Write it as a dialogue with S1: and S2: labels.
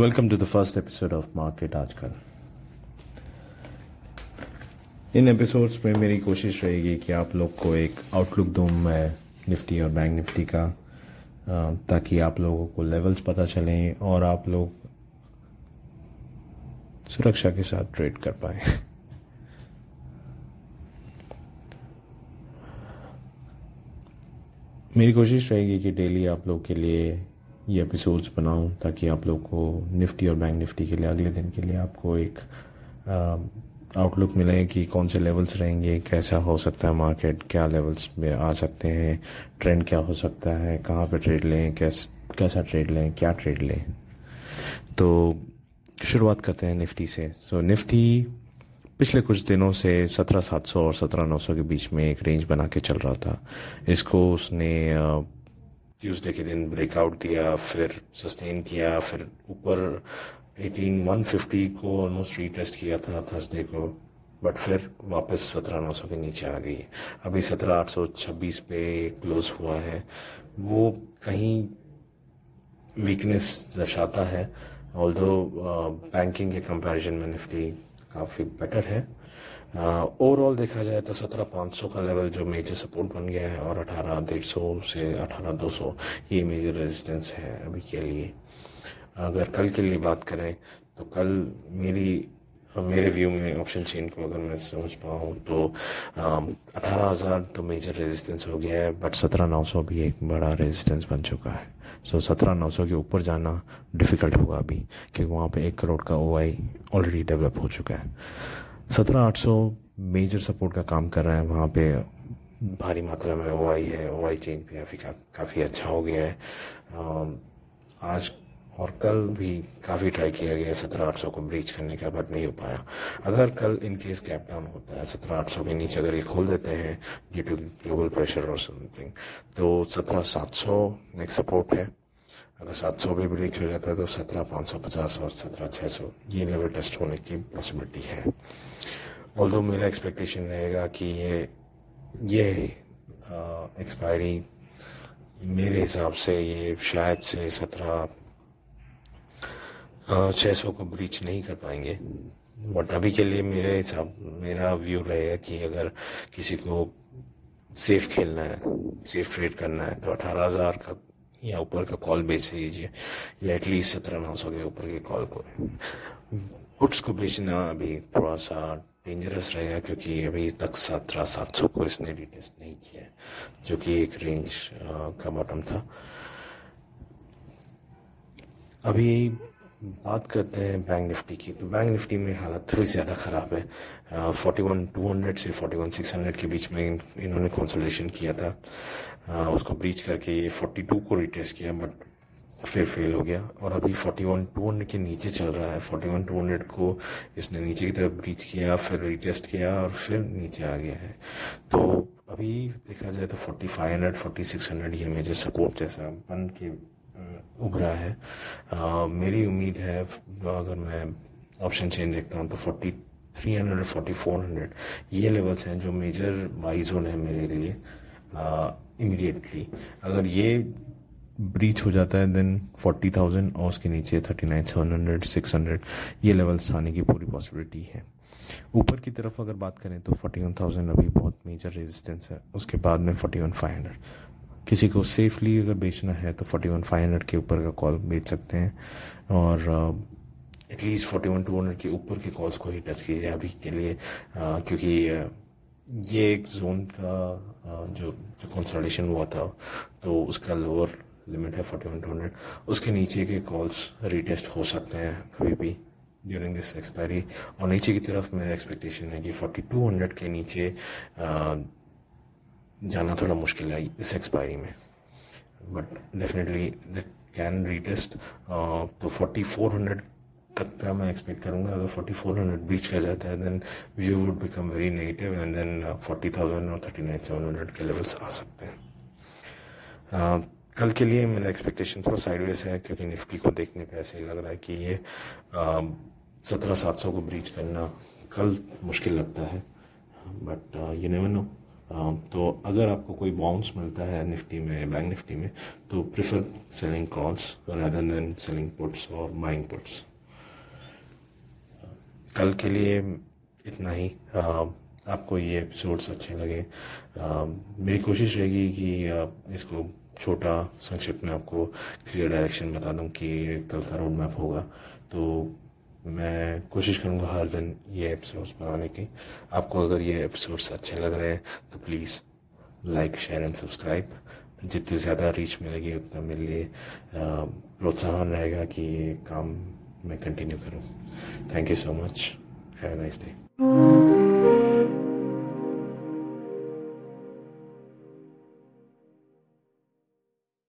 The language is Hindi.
S1: Welcome to the first episode of market आजकल इन एपिसोड्स में मेरी कोशिश रहेगी कि आप लोग को एक आउटलुक दूँ मैं निफ्टी और बैंक निफ्टी का ताकि आप लोगों को लेवल्स पता चलें और आप लोग सुरक्षा के साथ ट्रेड कर पाए। मेरी कोशिश रहेगी कि डेली आप लोग के लिए ये एपिसोड्स बनाऊँ ताकि आप लोग को निफ्टी और बैंक निफ्टी के लिए अगले दिन के लिए आपको एक आउटलुक मिले कि कौन से लेवल्स रहेंगे कैसा हो सकता है मार्केट क्या लेवल्स में आ सकते हैं ट्रेंड क्या हो सकता है कहाँ पे ट्रेड लें कैस कैसा ट्रेड लें क्या ट्रेड लें। तो शुरुआत करते हैं निफ्टी से। सो so, निफ्टी पिछले कुछ दिनों से सत्रह सात सौ और सत्रह नौ सौ के बीच में एक रेंज बना के चल रहा था। इसको उसने ट्यूसडे के दिन ब्रेकआउट दिया, फिर सस्टेन किया, फिर ऊपर एटीन वन फिफ्टी को ऑलमोस्ट रीटेस्ट किया था थर्सडे को बट फिर वापस सत्रह नौ सौ के नीचे आ गई। अभी सत्रह आठ सौ छब्बीस पे क्लोज हुआ है। वो कहीं वीकनेस दर्शाता है ऑल दो बैंकिंग के कंपैरिजन में निफ्टी काफ़ी बेटर है। ओवरऑल देखा जाए तो सत्रह पाँच सौ का लेवल जो मेजर सपोर्ट बन गया है और अठारह डेढ़ सौ से अठारह दो सौ ये मेजर रेजिस्टेंस है अभी के लिए। अगर कल के लिए बात करें तो कल मेरी, मेरे व्यू में ऑप्शन चेन को अगर मैं समझ पाऊँ तो अठारह हज़ार तो मेजर रेजिस्टेंस हो गया है बट सत्रह नौ सौ भी एक बड़ा रेजिस्टेंस बन चुका है। सो सत्रह नौ सौ के ऊपर जाना डिफ़िकल्ट होगा अभी, क्योंकि वहाँ पे एक करोड़ का ओ ऑलरेडी डेवलप हो चुका है। सत्रह आठ सौ मेजर सपोर्ट का काम कर रहा है। वहाँ पे भारी मात्रा में ओ आई है ओ आई चेंज भी काफ़ी काफ़ी अच्छा हो गया है। आज और कल भी काफ़ी ट्राई किया गया सत्रह आठ सौ को ब्रीच करने का बट नहीं हो पाया। अगर कल इन केस गैप डाउन होता है, सत्रह आठ सौ के नीचे अगर ये खोल देते हैं ड्यू टू ग्लोबल प्रेशर और समथिंग तो सत्रह सात सौ नेक्स्ट सपोर्ट है। अगर सात सौ भी ब्रीच हो जाता है तो सत्रह, पाँच सौ, पचास और सत्रह छः सौ, ये लेवल टेस्ट होने की पॉसिबिलिटी है। ऑल दो मेरा एक्सपेक्टेशन रहेगा कि ये ये एक्सपायरी मेरे हिसाब से ये शायद से सत्रह छः सौ को ब्रीच नहीं कर पाएँगे। बट अभी के लिए मेरे हिसाब, मेरा व्यू रहेगा कि अगर किसी को सेफ़ खेलना है सेफ़ ट्रेड करना है तो अठारह हज़ार का या ऊपर का कॉल बेच दीजिए, या एटलीस्ट सत्रह नौ सौ के ऊपर के कॉल को। पुट्स को बेचना अभी थोड़ा सा डेंजरस रहेगा, क्योंकि अभी तक सत्रह सात सौ को इसने रिटेस्ट नहीं किया है जो कि एक रेंज का बॉटम था। अभी बात करते हैं बैंक निफ्टी की। तो बैंक निफ्टी में हालत थोड़ी ज़्यादा ख़राब है। फोर्टी वन टू हंड्रेड से फोर्टी वन सिक्स हंड्रेड के बीच में इन्होंने कंसोलेशन किया था। आ, उसको ब्रीच करके ये फोर्टी टू को रिटेस्ट किया बट फिर फेल हो गया। और अभी फोर्टी वन टू हंड्रेड के नीचे चल रहा है। फोर्टी वन टू हंड्रेड को इसने नीचे की तरफ़ ब्रीच किया फिर रिटेस्ट किया और फिर नीचे आ गया है। तो अभी देखा जाए तो forty five hundred forty six hundred ये मेजर सपोर्ट जैसा बन के उभरा है। आ, मेरी उम्मीद है अगर मैं ऑप्शन चेंज देखता हूँ तो forty three hundred forty four hundred ये लेवल्स हैं जो मेजर बाई जोन है मेरे लिए इमीडिएटली अगर ये ब्रीच हो जाता है देन फोर्टी थाउज़ेंड और उसके नीचे thirty nine seven hundred six hundred ये लेवल्स आने की पूरी पॉसिबिलिटी है। ऊपर की तरफ़ अगर बात करें तो फोर्टी वन थाउज़ेंड अभी बहुत मेजर रेजिस्टेंस है। उसके बाद में फोर्टी वन फाइव हंड्रेड किसी को सेफली अगर बेचना है तो फोर्टी वन फाइव हंड्रेड के ऊपर का कॉल बेच सकते हैं। और at least forty one two hundred के ऊपर के कॉल्स को ही टच कीजिए अभी के लिए uh, क्योंकि ये एक जोन का जो जो कंसल्टेशन हुआ था तो उसका लोअर लिमिट है फोर्टी वन टू हंड्रेड उसके नीचे के कॉल्स रिटेस्ट हो सकते हैं कभी भी ड्यूरिंग दिस एक्सपायरी और नीचे की तरफ़ मेरा एक्सपेक्टेशन है कि फोर्टी टू हंड्रेड के नीचे जाना थोड़ा मुश्किल है इस एक्सपायरी में। But definitely that can retest तो फोर्टी फोर हंड्रेड तक का मैं एक्सपेक्ट करूँगा। अगर फोर्टी फोर हंड्रेड ब्रीच का जाता है then view would become very negative and then forty thousand और थर्टी नाइन सेवन हंड्रेड के लेवल्स आ सकते हैं। Uh, कल के लिए मेरा एक्सपेक्टेशन थोड़ा साइडवेज है क्योंकि निफ्टी को देखने पे ऐसे ही लग रहा है कि ये सत्रह सात सौ को ब्रीच करना कल मुश्किल लगता है। बट यू नेवर नो तो अगर आपको कोई बाउंस मिलता है निफ्टी में बैंक निफ्टी में तो prefer selling calls rather than selling puts और बाइंग पुट्स कल के लिए इतना ही। आपको ये एपिसोड्स अच्छे लगे। मेरी कोशिश रहेगी कि इसको छोटा संक्षिप्त में आपको क्लियर डायरेक्शन बता दूँ कि कल का रोड मैप होगा। तो मैं कोशिश करूँगा हर दिन ये एपिसोड्स बनाने की। आपको अगर ये एपिसोड्स अच्छे लग रहे हैं तो please like share and subscribe जितनी ज़्यादा रीच मिलेगी, उतना मेरे लिए प्रोत्साहन रहेगा कि ये काम मैं कंटिन्यू करूँ। Thank you so much have nice day